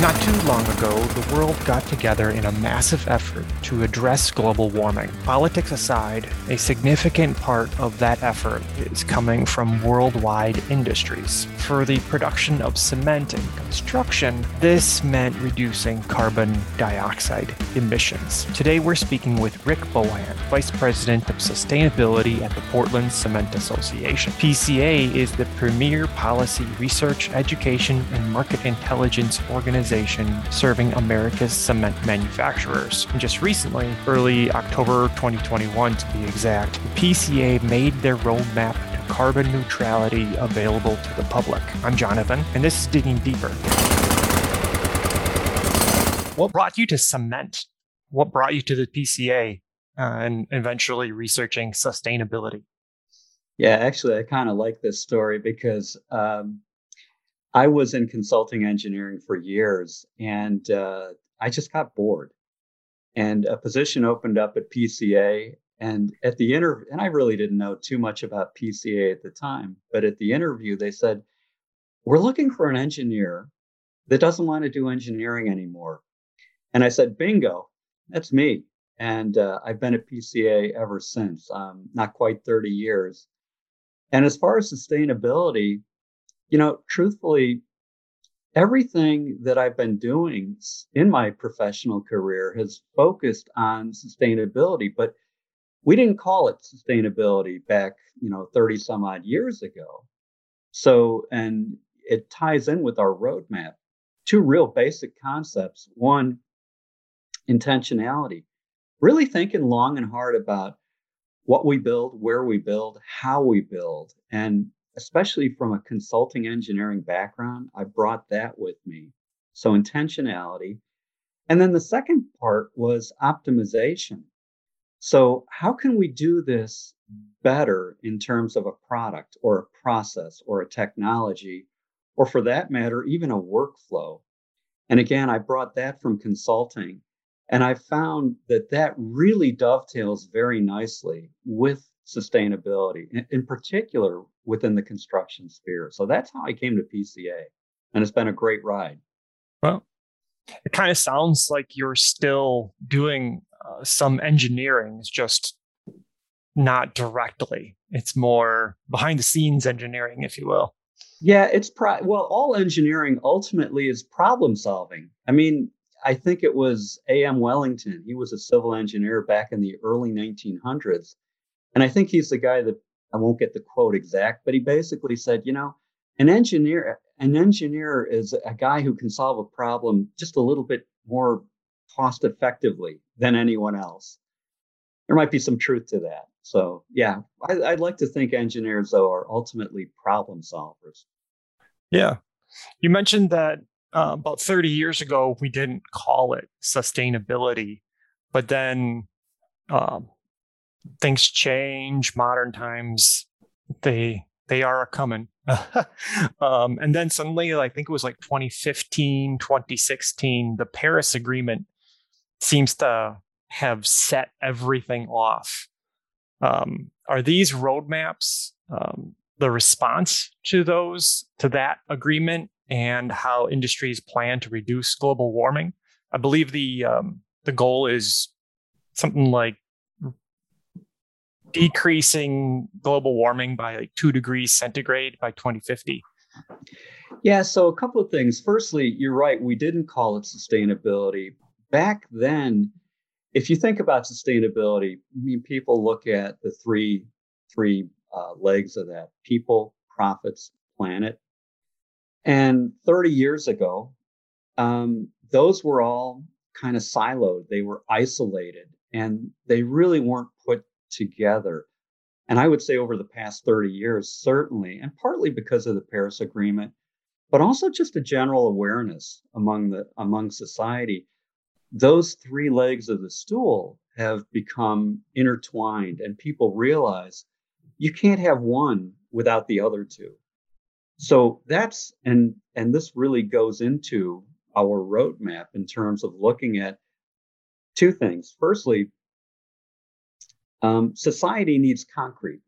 Not too long ago, the world got together in a massive effort to address global warming. Politics aside, a significant part of that effort is coming from worldwide industries. For the production of cement and construction, this meant reducing carbon dioxide emissions. Today, we're speaking with Rick Bohan, Vice President of Sustainability at the Portland Cement Association. PCA is the premier policy research, education, and market intelligence organization serving America's cement manufacturers. And just recently, early October 2021 to be exact, the PCA made their roadmap to carbon neutrality available to the public. I'm Jonathan, and this is Digging Deeper. What brought you to cement? What brought you to the PCA uh, and eventually researching sustainability? Yeah, actually, I kind of like this story because um, I was in consulting engineering for years and uh, I just got bored. And a position opened up at PCA. And at the interview, and I really didn't know too much about PCA at the time, but at the interview, they said, We're looking for an engineer that doesn't want to do engineering anymore. And I said, Bingo, that's me. And uh, I've been at PCA ever since, um, not quite 30 years. And as far as sustainability, you know, truthfully, everything that I've been doing in my professional career has focused on sustainability, but we didn't call it sustainability back, you know, 30 some odd years ago. So, and it ties in with our roadmap. Two real basic concepts. One, intentionality, really thinking long and hard about what we build, where we build, how we build, and especially from a consulting engineering background, I brought that with me. So intentionality. And then the second part was optimization. So, how can we do this better in terms of a product or a process or a technology, or for that matter, even a workflow? And again, I brought that from consulting. And I found that that really dovetails very nicely with sustainability, in, in particular within the construction sphere. So that's how I came to PCA, and it's been a great ride. Well, it kind of sounds like you're still doing uh, some engineering, it's just not directly. It's more behind the scenes engineering, if you will. Yeah, it's pro- well, all engineering ultimately is problem solving. I mean, I think it was A.M. Wellington. He was a civil engineer back in the early 1900s. And I think he's the guy that I won't get the quote exact, but he basically said, you know, an engineer, an engineer is a guy who can solve a problem just a little bit more cost effectively than anyone else. There might be some truth to that. So yeah, I, would like to think engineers though are ultimately problem solvers. Yeah, you mentioned that uh, about 30 years ago we didn't call it sustainability, but then um, things change modern times they they are a coming um, and then suddenly i think it was like 2015 2016 the paris agreement seems to have set everything off. Um, are these roadmaps um, the response to those to that agreement and how industries plan to reduce global warming? I believe the um, the goal is something like decreasing global warming by like two degrees centigrade by 2050? Yeah, so a couple of things. Firstly, you're right, we didn't call it sustainability. Back then, if you think about sustainability, I mean, people look at the three three uh, legs of that: people, profits, planet. And 30 years ago, um, those were all kind of siloed. They were isolated, and they really weren't together. And I would say over the past 30 years, certainly, and partly because of the Paris Agreement, but also just a general awareness among the among society, those three legs of the stool have become intertwined, and people realize you can't have one without the other two. So that's and and this really goes into our roadmap in terms of looking at two things. Firstly, um, society needs concrete.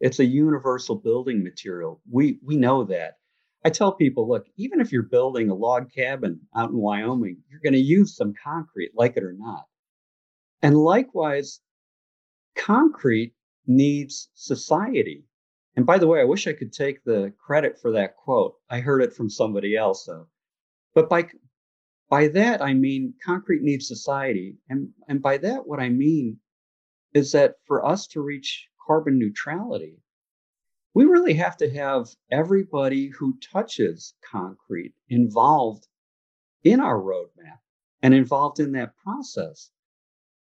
It's a universal building material. We we know that. I tell people, look, even if you're building a log cabin out in Wyoming, you're going to use some concrete, like it or not. And likewise, concrete needs society. And by the way, I wish I could take the credit for that quote. I heard it from somebody else, though. But by by that I mean concrete needs society. And and by that what I mean is that for us to reach carbon neutrality, we really have to have everybody who touches concrete involved in our roadmap and involved in that process.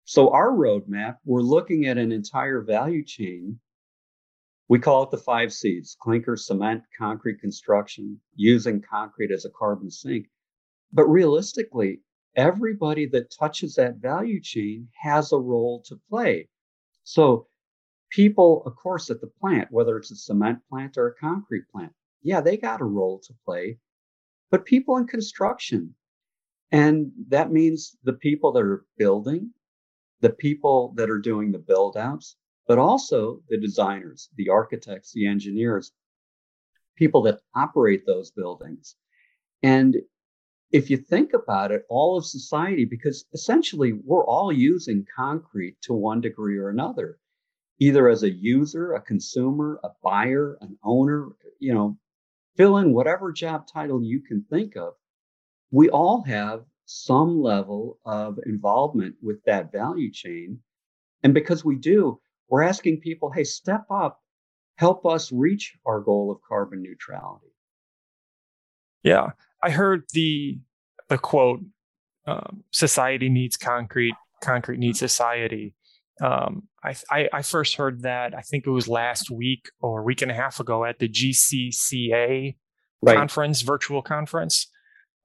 So, our roadmap, we're looking at an entire value chain. We call it the five C's clinker, cement, concrete construction, using concrete as a carbon sink. But realistically, everybody that touches that value chain has a role to play. So, people, of course, at the plant, whether it's a cement plant or a concrete plant, yeah, they got a role to play. But people in construction, and that means the people that are building, the people that are doing the build outs, but also the designers, the architects, the engineers, people that operate those buildings. And if you think about it, all of society, because essentially we're all using concrete to one degree or another either as a user, a consumer, a buyer, an owner, you know, fill in whatever job title you can think of. We all have some level of involvement with that value chain. And because we do, we're asking people, hey, step up, help us reach our goal of carbon neutrality. Yeah. I heard the the quote, um, society needs concrete, concrete needs society. Um, I, I, I first heard that I think it was last week or a week and a half ago at the GCCA right. conference, virtual conference,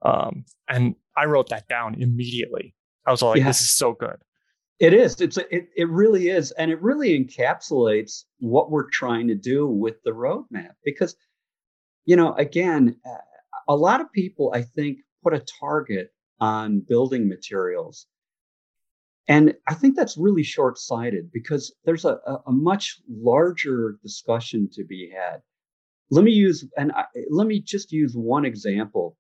um, and I wrote that down immediately. I was like, yeah. "This is so good." It is. It's it. It really is, and it really encapsulates what we're trying to do with the roadmap. Because, you know, again, a lot of people I think put a target on building materials and I think that's really short sighted because there's a, a, much larger discussion to be had. Let me use, and I, let me just use one example.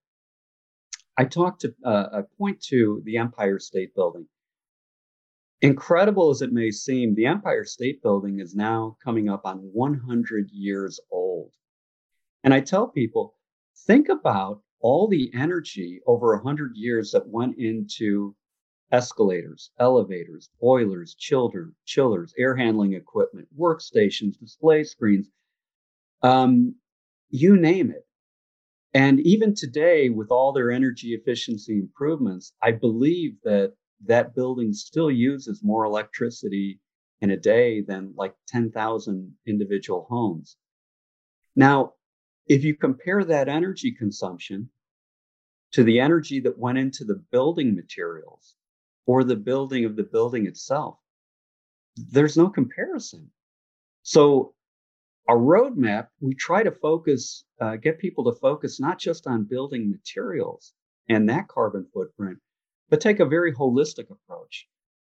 I talked to, uh, I point to the Empire State Building. Incredible as it may seem, the Empire State Building is now coming up on 100 years old. And I tell people, think about all the energy over 100 years that went into escalators, elevators, boilers, chiller, chillers, air handling equipment, workstations, display screens, um, you name it. And even today, with all their energy efficiency improvements, I believe that that building still uses more electricity in a day than like 10,000 individual homes. Now, if you compare that energy consumption to the energy that went into the building materials, or the building of the building itself. There's no comparison. So, our roadmap, we try to focus, uh, get people to focus not just on building materials and that carbon footprint, but take a very holistic approach.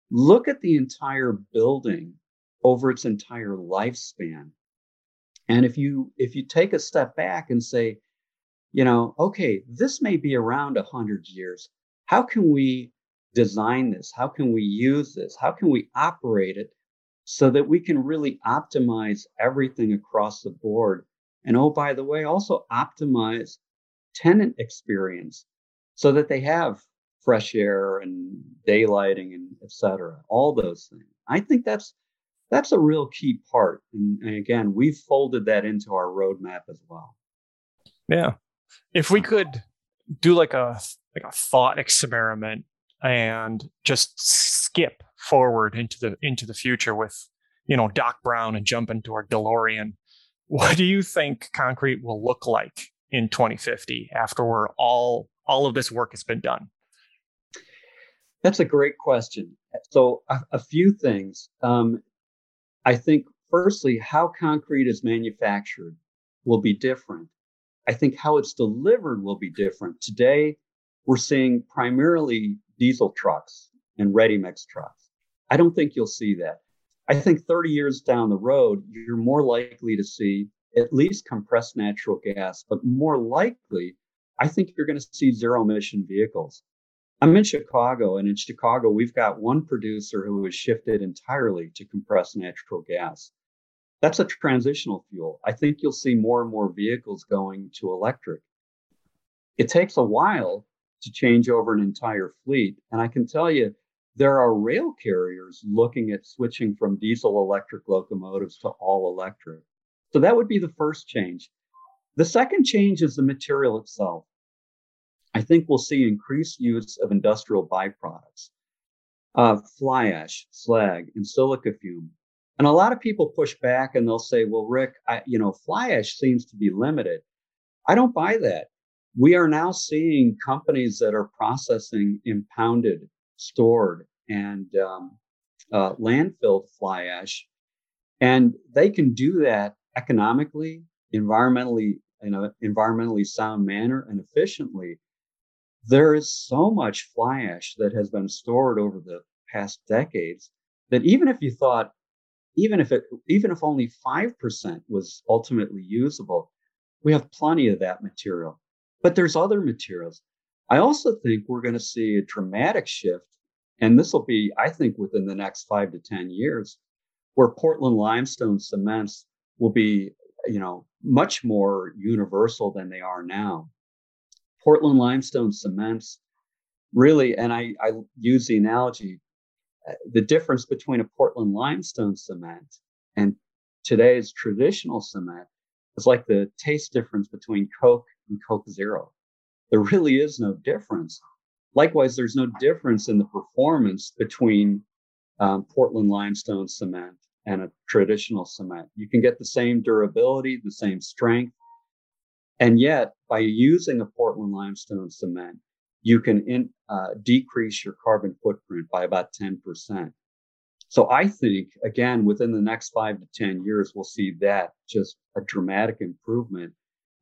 Look at the entire building over its entire lifespan. And if you if you take a step back and say, you know, okay, this may be around 100 years. How can we design this? How can we use this? How can we operate it so that we can really optimize everything across the board? And oh, by the way, also optimize tenant experience so that they have fresh air and daylighting and et cetera, all those things. I think that's that's a real key part. And, and again, we've folded that into our roadmap as well. Yeah. If we could do like a like a thought experiment and just skip forward into the into the future with you know Doc Brown and jump into our DeLorean. What do you think concrete will look like in 2050 after we're all all of this work has been done? That's a great question. So a, a few things. Um, I think firstly, how concrete is manufactured will be different. I think how it's delivered will be different. Today, we're seeing primarily diesel trucks and ready mix trucks. I don't think you'll see that. I think 30 years down the road, you're more likely to see at least compressed natural gas, but more likely, I think you're going to see zero emission vehicles. I'm in Chicago, and in Chicago, we've got one producer who has shifted entirely to compressed natural gas. That's a transitional fuel. I think you'll see more and more vehicles going to electric. It takes a while to change over an entire fleet. And I can tell you, there are rail carriers looking at switching from diesel electric locomotives to all electric. So that would be the first change. The second change is the material itself. I think we'll see increased use of industrial byproducts, uh, fly ash, slag, and silica fume. And a lot of people push back and they'll say, well, Rick, I, you know, fly ash seems to be limited. I don't buy that. We are now seeing companies that are processing impounded, stored, and um, uh, landfilled fly ash. And they can do that economically, environmentally, in an environmentally sound manner, and efficiently there is so much fly ash that has been stored over the past decades that even if you thought, even if it, even if only 5% was ultimately usable, we have plenty of that material. But there's other materials. I also think we're going to see a dramatic shift, and this will be, I think, within the next five to 10 years, where Portland limestone cements will be, you know, much more universal than they are now. Portland limestone cements really, and I, I use the analogy, uh, the difference between a Portland limestone cement and today's traditional cement is like the taste difference between Coke and Coke Zero. There really is no difference. Likewise, there's no difference in the performance between um, Portland limestone cement and a traditional cement. You can get the same durability, the same strength, and yet, by using a Portland limestone cement, you can in, uh, decrease your carbon footprint by about 10%. So I think, again, within the next five to 10 years, we'll see that just a dramatic improvement.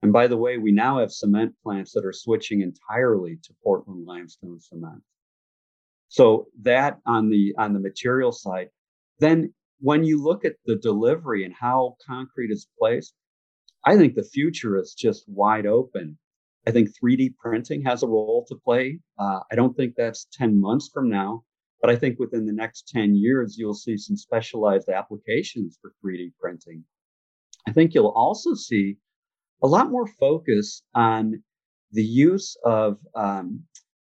And by the way, we now have cement plants that are switching entirely to Portland limestone cement. So that on the on the material side, then when you look at the delivery and how concrete is placed, I think the future is just wide open. I think 3D printing has a role to play. Uh, I don't think that's 10 months from now, but I think within the next 10 years, you'll see some specialized applications for 3D printing. I think you'll also see a lot more focus on the use of um,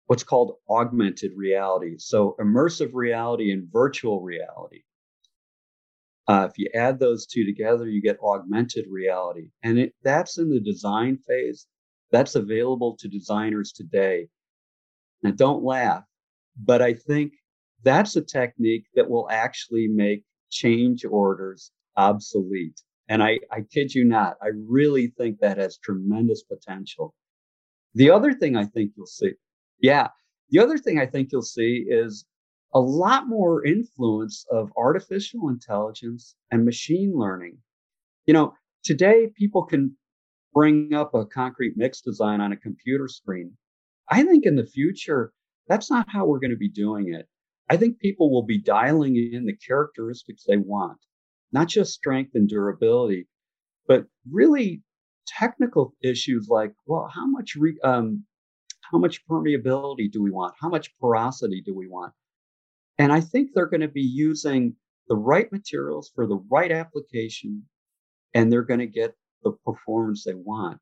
what's called augmented reality. So, immersive reality and virtual reality. Uh, if you add those two together, you get augmented reality. And it, that's in the design phase. That's available to designers today. Now, don't laugh, but I think that's a technique that will actually make change orders obsolete. And I, I kid you not, I really think that has tremendous potential. The other thing I think you'll see, yeah, the other thing I think you'll see is a lot more influence of artificial intelligence and machine learning. You know, today people can bring up a concrete mix design on a computer screen. I think in the future, that's not how we're going to be doing it. I think people will be dialing in the characteristics they want, not just strength and durability, but really technical issues like, well, how much re, um, how much permeability do we want? How much porosity do we want? And I think they're going to be using the right materials for the right application, and they're going to get the performance they want.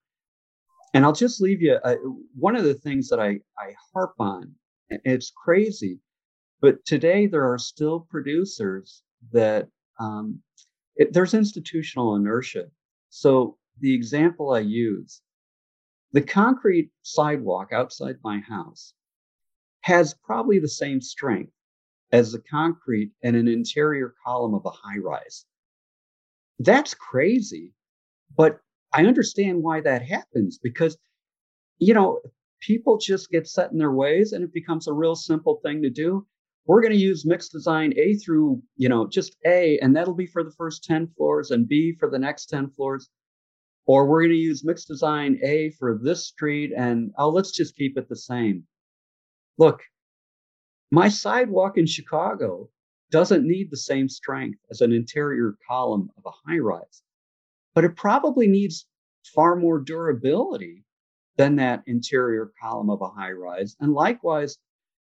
And I'll just leave you uh, one of the things that I, I harp on. It's crazy, but today there are still producers that um, it, there's institutional inertia. So the example I use, the concrete sidewalk outside my house has probably the same strength as the concrete and an interior column of a high rise. That's crazy, but I understand why that happens because, you know, people just get set in their ways and it becomes a real simple thing to do. We're going to use mixed design A through, you know, just A, and that'll be for the first 10 floors and B for the next 10 floors. Or we're going to use mixed design A for this street and oh, let's just keep it the same. Look, my sidewalk in Chicago doesn't need the same strength as an interior column of a high rise. but it probably needs far more durability than that interior column of a high rise. And likewise,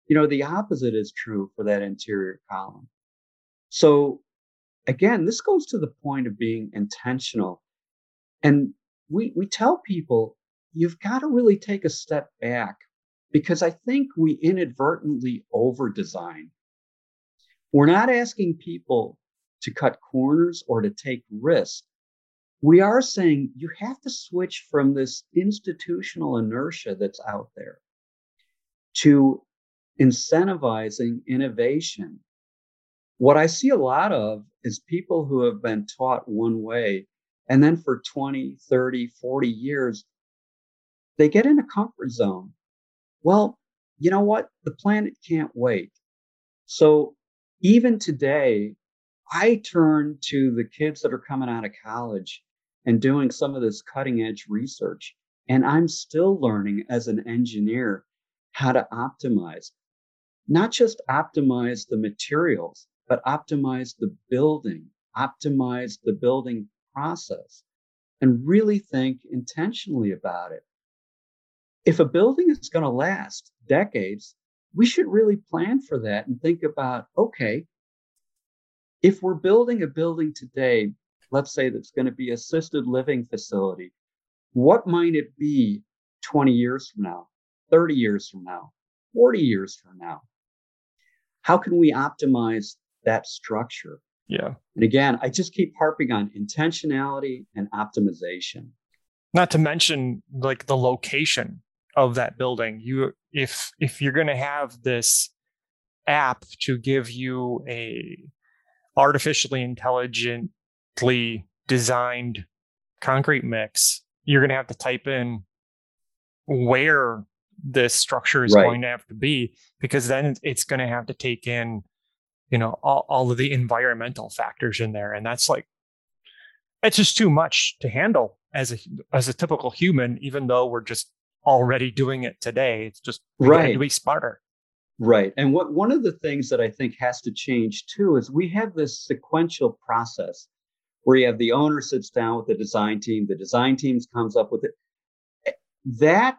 you know, the opposite is true for that interior column. So again, this goes to the point of being intentional. And we, we tell people you've got to really take a step back because I think we inadvertently over design. We're not asking people to cut corners or to take risks. We are saying you have to switch from this institutional inertia that's out there to incentivizing innovation. What I see a lot of is people who have been taught one way, and then for 20, 30, 40 years, they get in a comfort zone. Well, you know what? The planet can't wait. So even today, I turn to the kids that are coming out of college and doing some of this cutting edge research. And I'm still learning as an engineer how to optimize, not just optimize the materials, but optimize the building, optimize the building process, and really think intentionally about it. If a building is going to last decades, we should really plan for that and think about okay, if we're building a building today, let's say that's going to be assisted living facility, what might it be 20 years from now, 30 years from now, 40 years from now? How can we optimize that structure? Yeah. And again, I just keep harping on intentionality and optimization. Not to mention like the location of that building. You if if you're going to have this app to give you a artificially intelligently designed concrete mix, you're going to have to type in where this structure is right. going to have to be because then it's going to have to take in you know all, all of the environmental factors in there and that's like it's just too much to handle as a as a typical human even though we're just already doing it today it's just right to be smarter Right. And what one of the things that I think has to change too is we have this sequential process where you have the owner sits down with the design team, the design teams comes up with it. Eh, that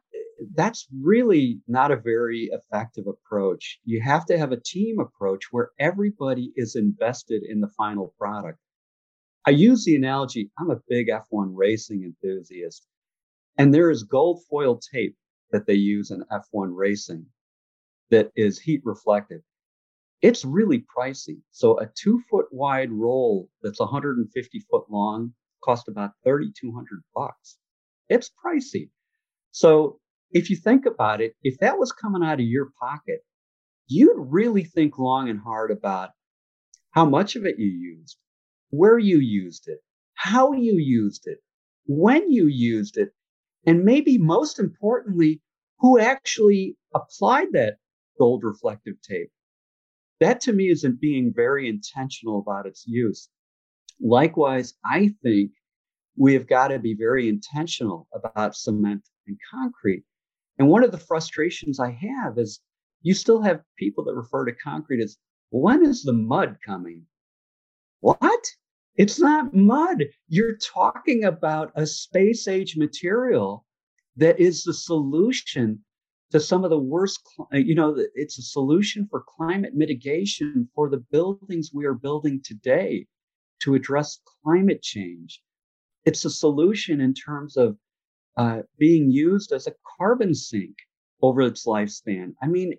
that's really not a very effective approach. You have to have a team approach where everybody is invested in the final product. I use the analogy, I'm a big F1 racing enthusiast, and there is gold foil tape that they use in F1 racing that is heat reflective. It's really pricey. So a two foot wide roll that's 150 foot long cost about 3,200 bucks. It's pricey. So if you think about it, if that was coming out of your pocket, you'd really think long and hard about how much of it you used, where you used it, how you used it, when you used it, and maybe most importantly, who actually applied that gold reflective tape. That to me isn't being very intentional about its use. Likewise, I think we have got to be very intentional about cement and concrete. And one of the frustrations I have is you still have people that refer to concrete as when is the mud coming? What? It's not mud. You're talking about a space age material that is the solution to some of the worst, uh, you know, it's a solution for climate mitigation for the buildings we are building today to address climate change. It's a solution in terms of uh, being used as a carbon sink over its lifespan. I mean,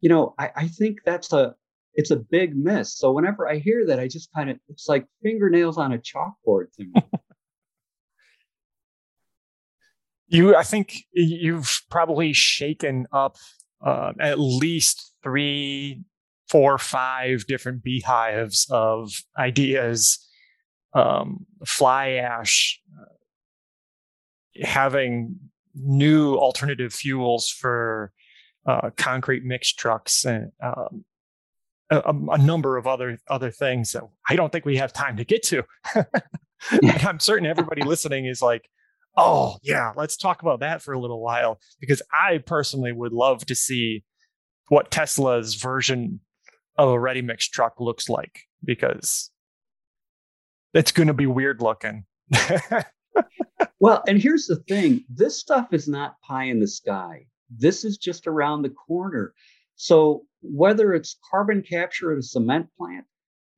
you know, I, I think that's a it's a big miss. So whenever I hear that, I just kind of it's like fingernails on a chalkboard to me. You, I think you've probably shaken up uh, at least three, four, five different beehives of ideas. Um, fly ash, uh, having new alternative fuels for uh, concrete mix trucks and um, a, a, number of other other things that I don't think we have time to get to. I'm certain everybody listening is like, oh yeah let's talk about that for a little while because i personally would love to see what tesla's version of a ready mix truck looks like because it's going to be weird looking well, and here's the thing this stuff is not pie in the sky. This is just around the corner. So, whether it's carbon capture at a cement plant,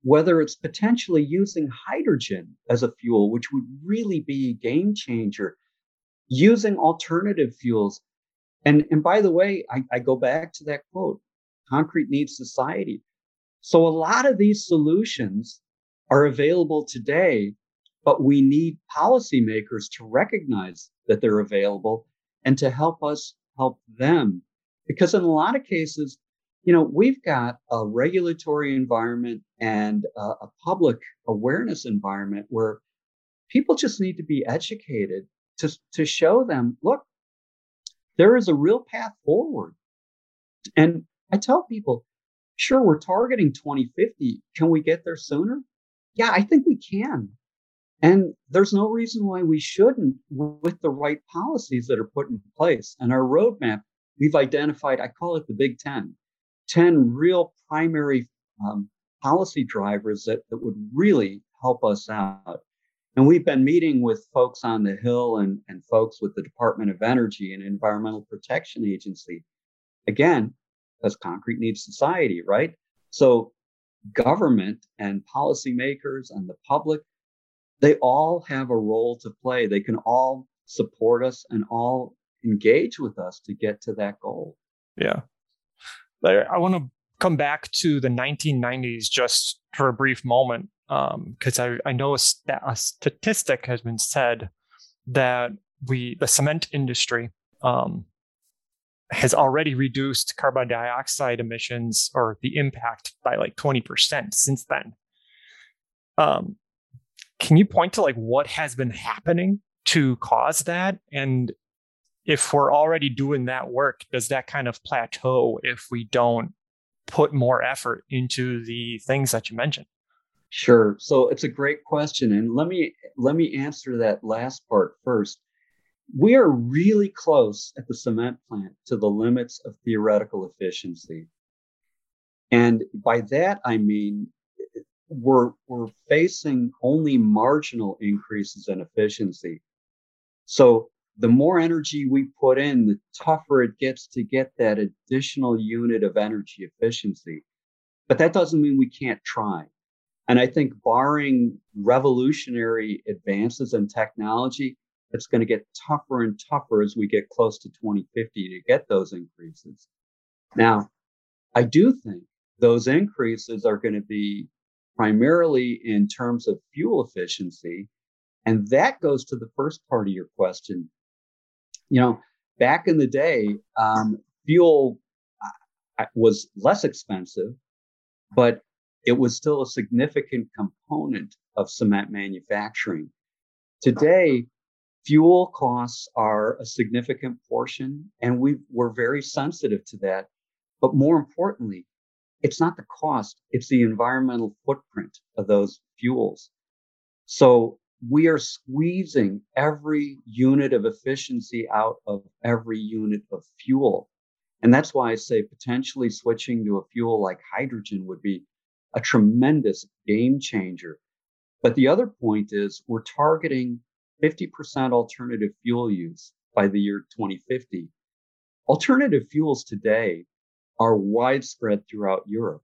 whether it's potentially using hydrogen as a fuel, which would really be a game changer, using alternative fuels. And, and by the way, I, I go back to that quote concrete needs society. So, a lot of these solutions are available today but we need policymakers to recognize that they're available and to help us help them. Because in a lot of cases, you know, we've got a regulatory environment and a, public awareness environment where people just need to be educated to, to show them, look, there is a real path forward. And I tell people, sure, we're targeting 2050. Can we get there sooner? Yeah, I think we can. And there's no reason why we shouldn't with the right policies that are put in place. And our roadmap, we've identified, I call it the Big 10, 10 real primary um, policy drivers that, that would really help us out. And we've been meeting with folks on the Hill and, and folks with the Department of Energy and Environmental Protection Agency. Again, because concrete needs society, right? So government and policymakers and the public they all have a role to play. They can all support us and all engage with us to get to that goal. Yeah. I want to come back to the 1990s just for a brief moment, because um, I, I know a, st- a, statistic has been said that we, the cement industry, um, has already reduced carbon dioxide emissions or the impact by like 20% since then. Um, can you point to like what has been happening to cause that? And if we're already doing that work, does that kind of plateau if we don't put more effort into the things that you mentioned? Sure. So it's a great question. And let me let me answer that last part first. We are really close at the cement plant to the limits of theoretical efficiency. And by that I mean we're we're facing only marginal increases in efficiency. So the more energy we put in, the tougher it gets to get that additional unit of energy efficiency. But that doesn't mean we can't try. And I think barring revolutionary advances in technology, it's going to get tougher and tougher as we get close to 2050 to get those increases. Now, I do think those increases are going to be primarily in terms of fuel efficiency. And that goes to the first part of your question. You know, back in the day, um, fuel uh, was less expensive, but it was still a significant component of cement manufacturing. Today, fuel costs are a significant portion, and we we're very sensitive to that. But more importantly, it's not the cost, it's the environmental footprint of those fuels. So we are squeezing every unit of efficiency out of every unit of fuel. And that's why I say potentially switching to a fuel like hydrogen would be a tremendous game changer. But the other point is we're targeting 50% alternative fuel use by the year 2050. Alternative fuels today are widespread throughout Europe.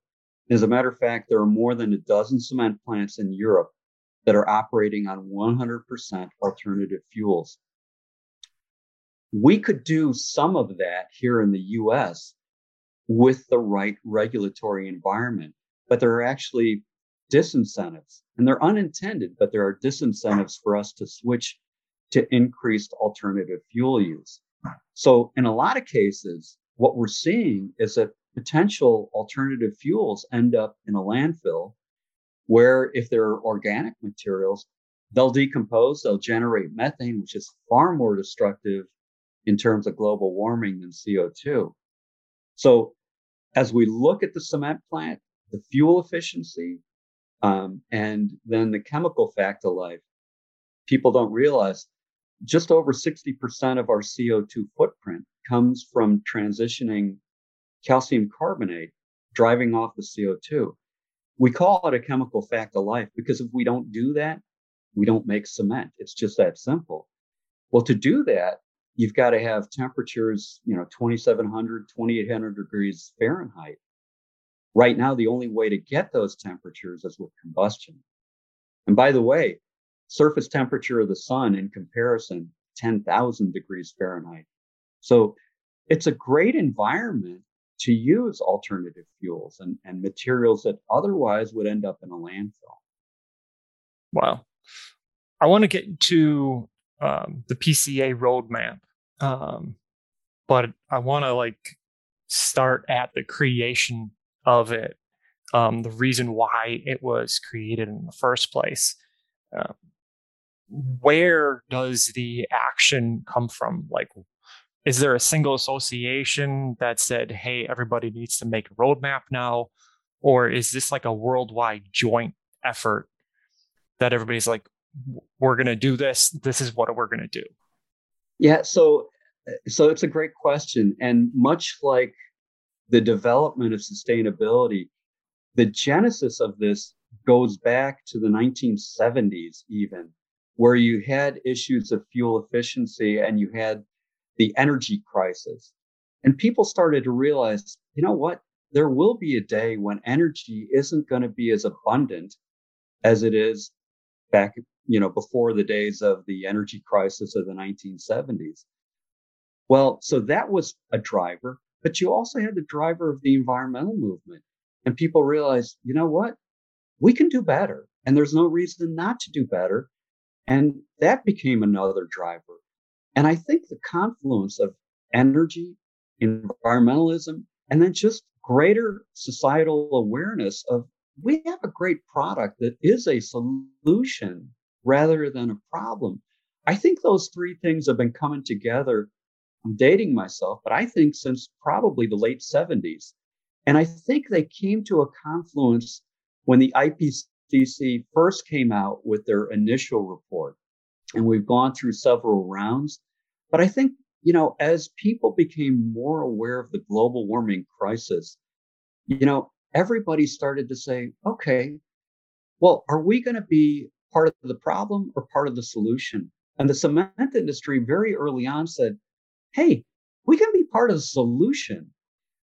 As a matter of fact, there are more than a dozen cement plants in Europe that are operating on 100% alternative fuels. We could do some of that here in the US with the right regulatory environment, but there are actually disincentives, and they're unintended, but there are disincentives for us to switch to increased alternative fuel use. So, in a lot of cases, what we're seeing is that potential alternative fuels end up in a landfill where if they're organic materials, they'll decompose, they'll generate methane, which is far more destructive in terms of global warming than CO2. So as we look at the cement plant, the fuel efficiency, um, and then the chemical fact of life, people don't realize just over 60% of our CO2 footprint comes from transitioning calcium carbonate, driving off the CO2. We call it a chemical fact of life because if we don't do that, we don't make cement. It's just that simple. Well, to do that, you've got to have temperatures, you know, 2700, 2800 degrees Fahrenheit. Right now, the only way to get those temperatures is with combustion. And by the way, surface temperature of the sun in comparison, 10,000 degrees Fahrenheit. So it's a great environment to use alternative fuels and, and materials that otherwise would end up in a landfill. Wow. I want to get to um, the PCA roadmap, um, but I want to like start at the creation of it, um, the reason why it was created in the first place. Uh, where does the action come from? Like, is there a single association that said, hey, everybody needs to make a roadmap now? Or is this like a worldwide joint effort that everybody's like, we're going to do this. This is what we're going to do. Yeah. So, uh, so it's a great question. And much like the development of sustainability, the genesis of this goes back to the 1970s, even where you had issues of fuel efficiency and you had the energy crisis. And people started to realize, you know what? There will be a day when energy isn't going to be as abundant as it is back, you know, before the days of the energy crisis of the 1970s. Well, so that was a driver, but you also had the driver of the environmental movement. And people realized, you know what? We can do better. And there's no reason not to do better. And that became another driver. And I think the confluence of energy, environmentalism, and then just greater societal awareness of we have a great product that is a solution rather than a problem. I think those three things have been coming together. I'm dating myself, but I think since probably the late 70s. And I think they came to a confluence when the IPCC first came out with their initial report. And we've gone through several rounds. But I think, you know, as people became more aware of the global warming crisis, you know, everybody started to say, okay, well, are we going to be part of the problem or part of the solution? And the cement industry very early on said, hey, we can be part of the solution.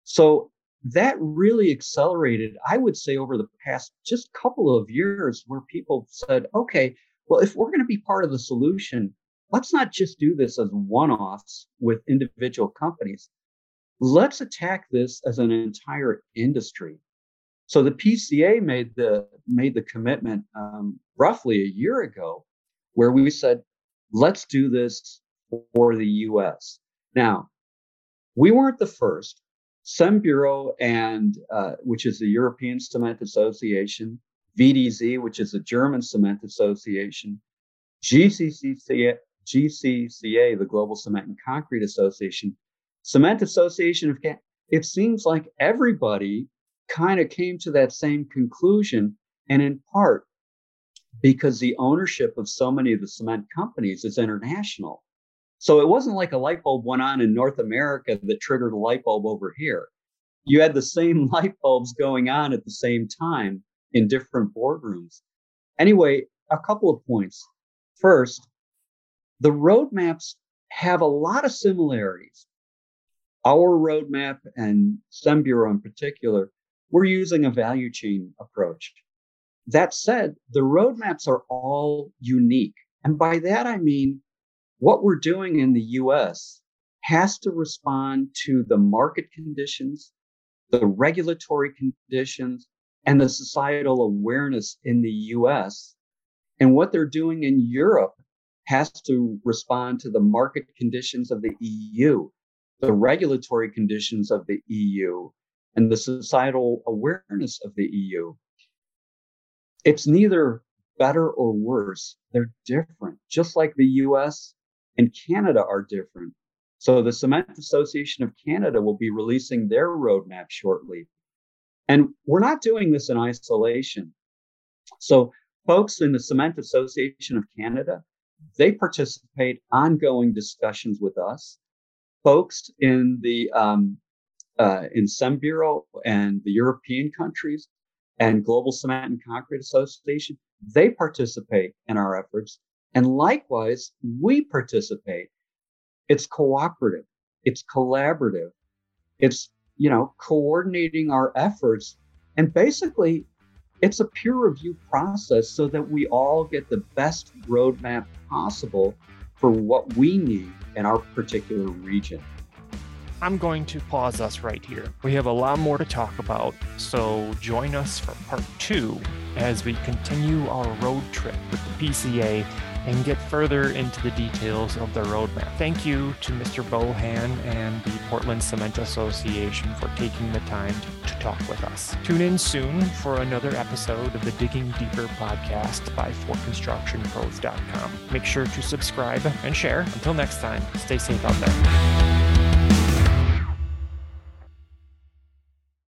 So that really accelerated, I would say, over the past just couple of years, where people said, okay, well, if we're going to be part of the solution, let's not just do this as one offs with individual companies. Let's attack this as an entire industry. So the PCA made the made the commitment um, roughly a year ago, where we said, let's do this for the U.S. Now, we weren't the first. Cembureau and uh, which is the European Cement Association, VDZ, which is the German Cement Association, GCCA, the Global Cement and Concrete Association, Cement Association of. Canada. It seems like everybody kind of came to that same conclusion. And in part because the ownership of so many of the cement companies is international. So it wasn't like a light bulb went on in North America that triggered a light bulb over here. You had the same light bulbs going on at the same time in different boardrooms. Anyway, a couple of points. First, the roadmaps have a lot of similarities. Our roadmap and Cembureau in particular we're using a value chain approach. That said, the roadmaps are all unique. And by that, I mean what we're doing in the US has to respond to the market conditions, the regulatory conditions, and the societal awareness in the US. And what they're doing in Europe has to respond to the market conditions of the EU, the regulatory conditions of the EU, and the societal awareness of the EU. It's neither better or worse. They're different, just like the US and Canada are different. So the Cement Association of Canada will be releasing their roadmap shortly. And we're not doing this in isolation. So folks in the Cement Association of Canada, they participate ongoing discussions with us. Folks in the um, uh, in and the European countries and Global Cement and Concrete Association, they participate in our efforts. And likewise, we participate. It's cooperative. It's collaborative. It's, you know, coordinating our efforts. And basically, it's a peer review process so that we all get the best roadmap possible for what we need in our particular region. I'm going to pause us right here. We have a lot more to talk about, so join us for part two as we continue our road trip with the PCA and get further into the details of the roadmap. Thank you to Mr. Bohan and the Portland Cement Association for taking the time to, talk with us. Tune in soon for another episode of the Digging Deeper podcast by ForConstructionPros.com. Make sure to subscribe and share. Until next time, stay safe out there.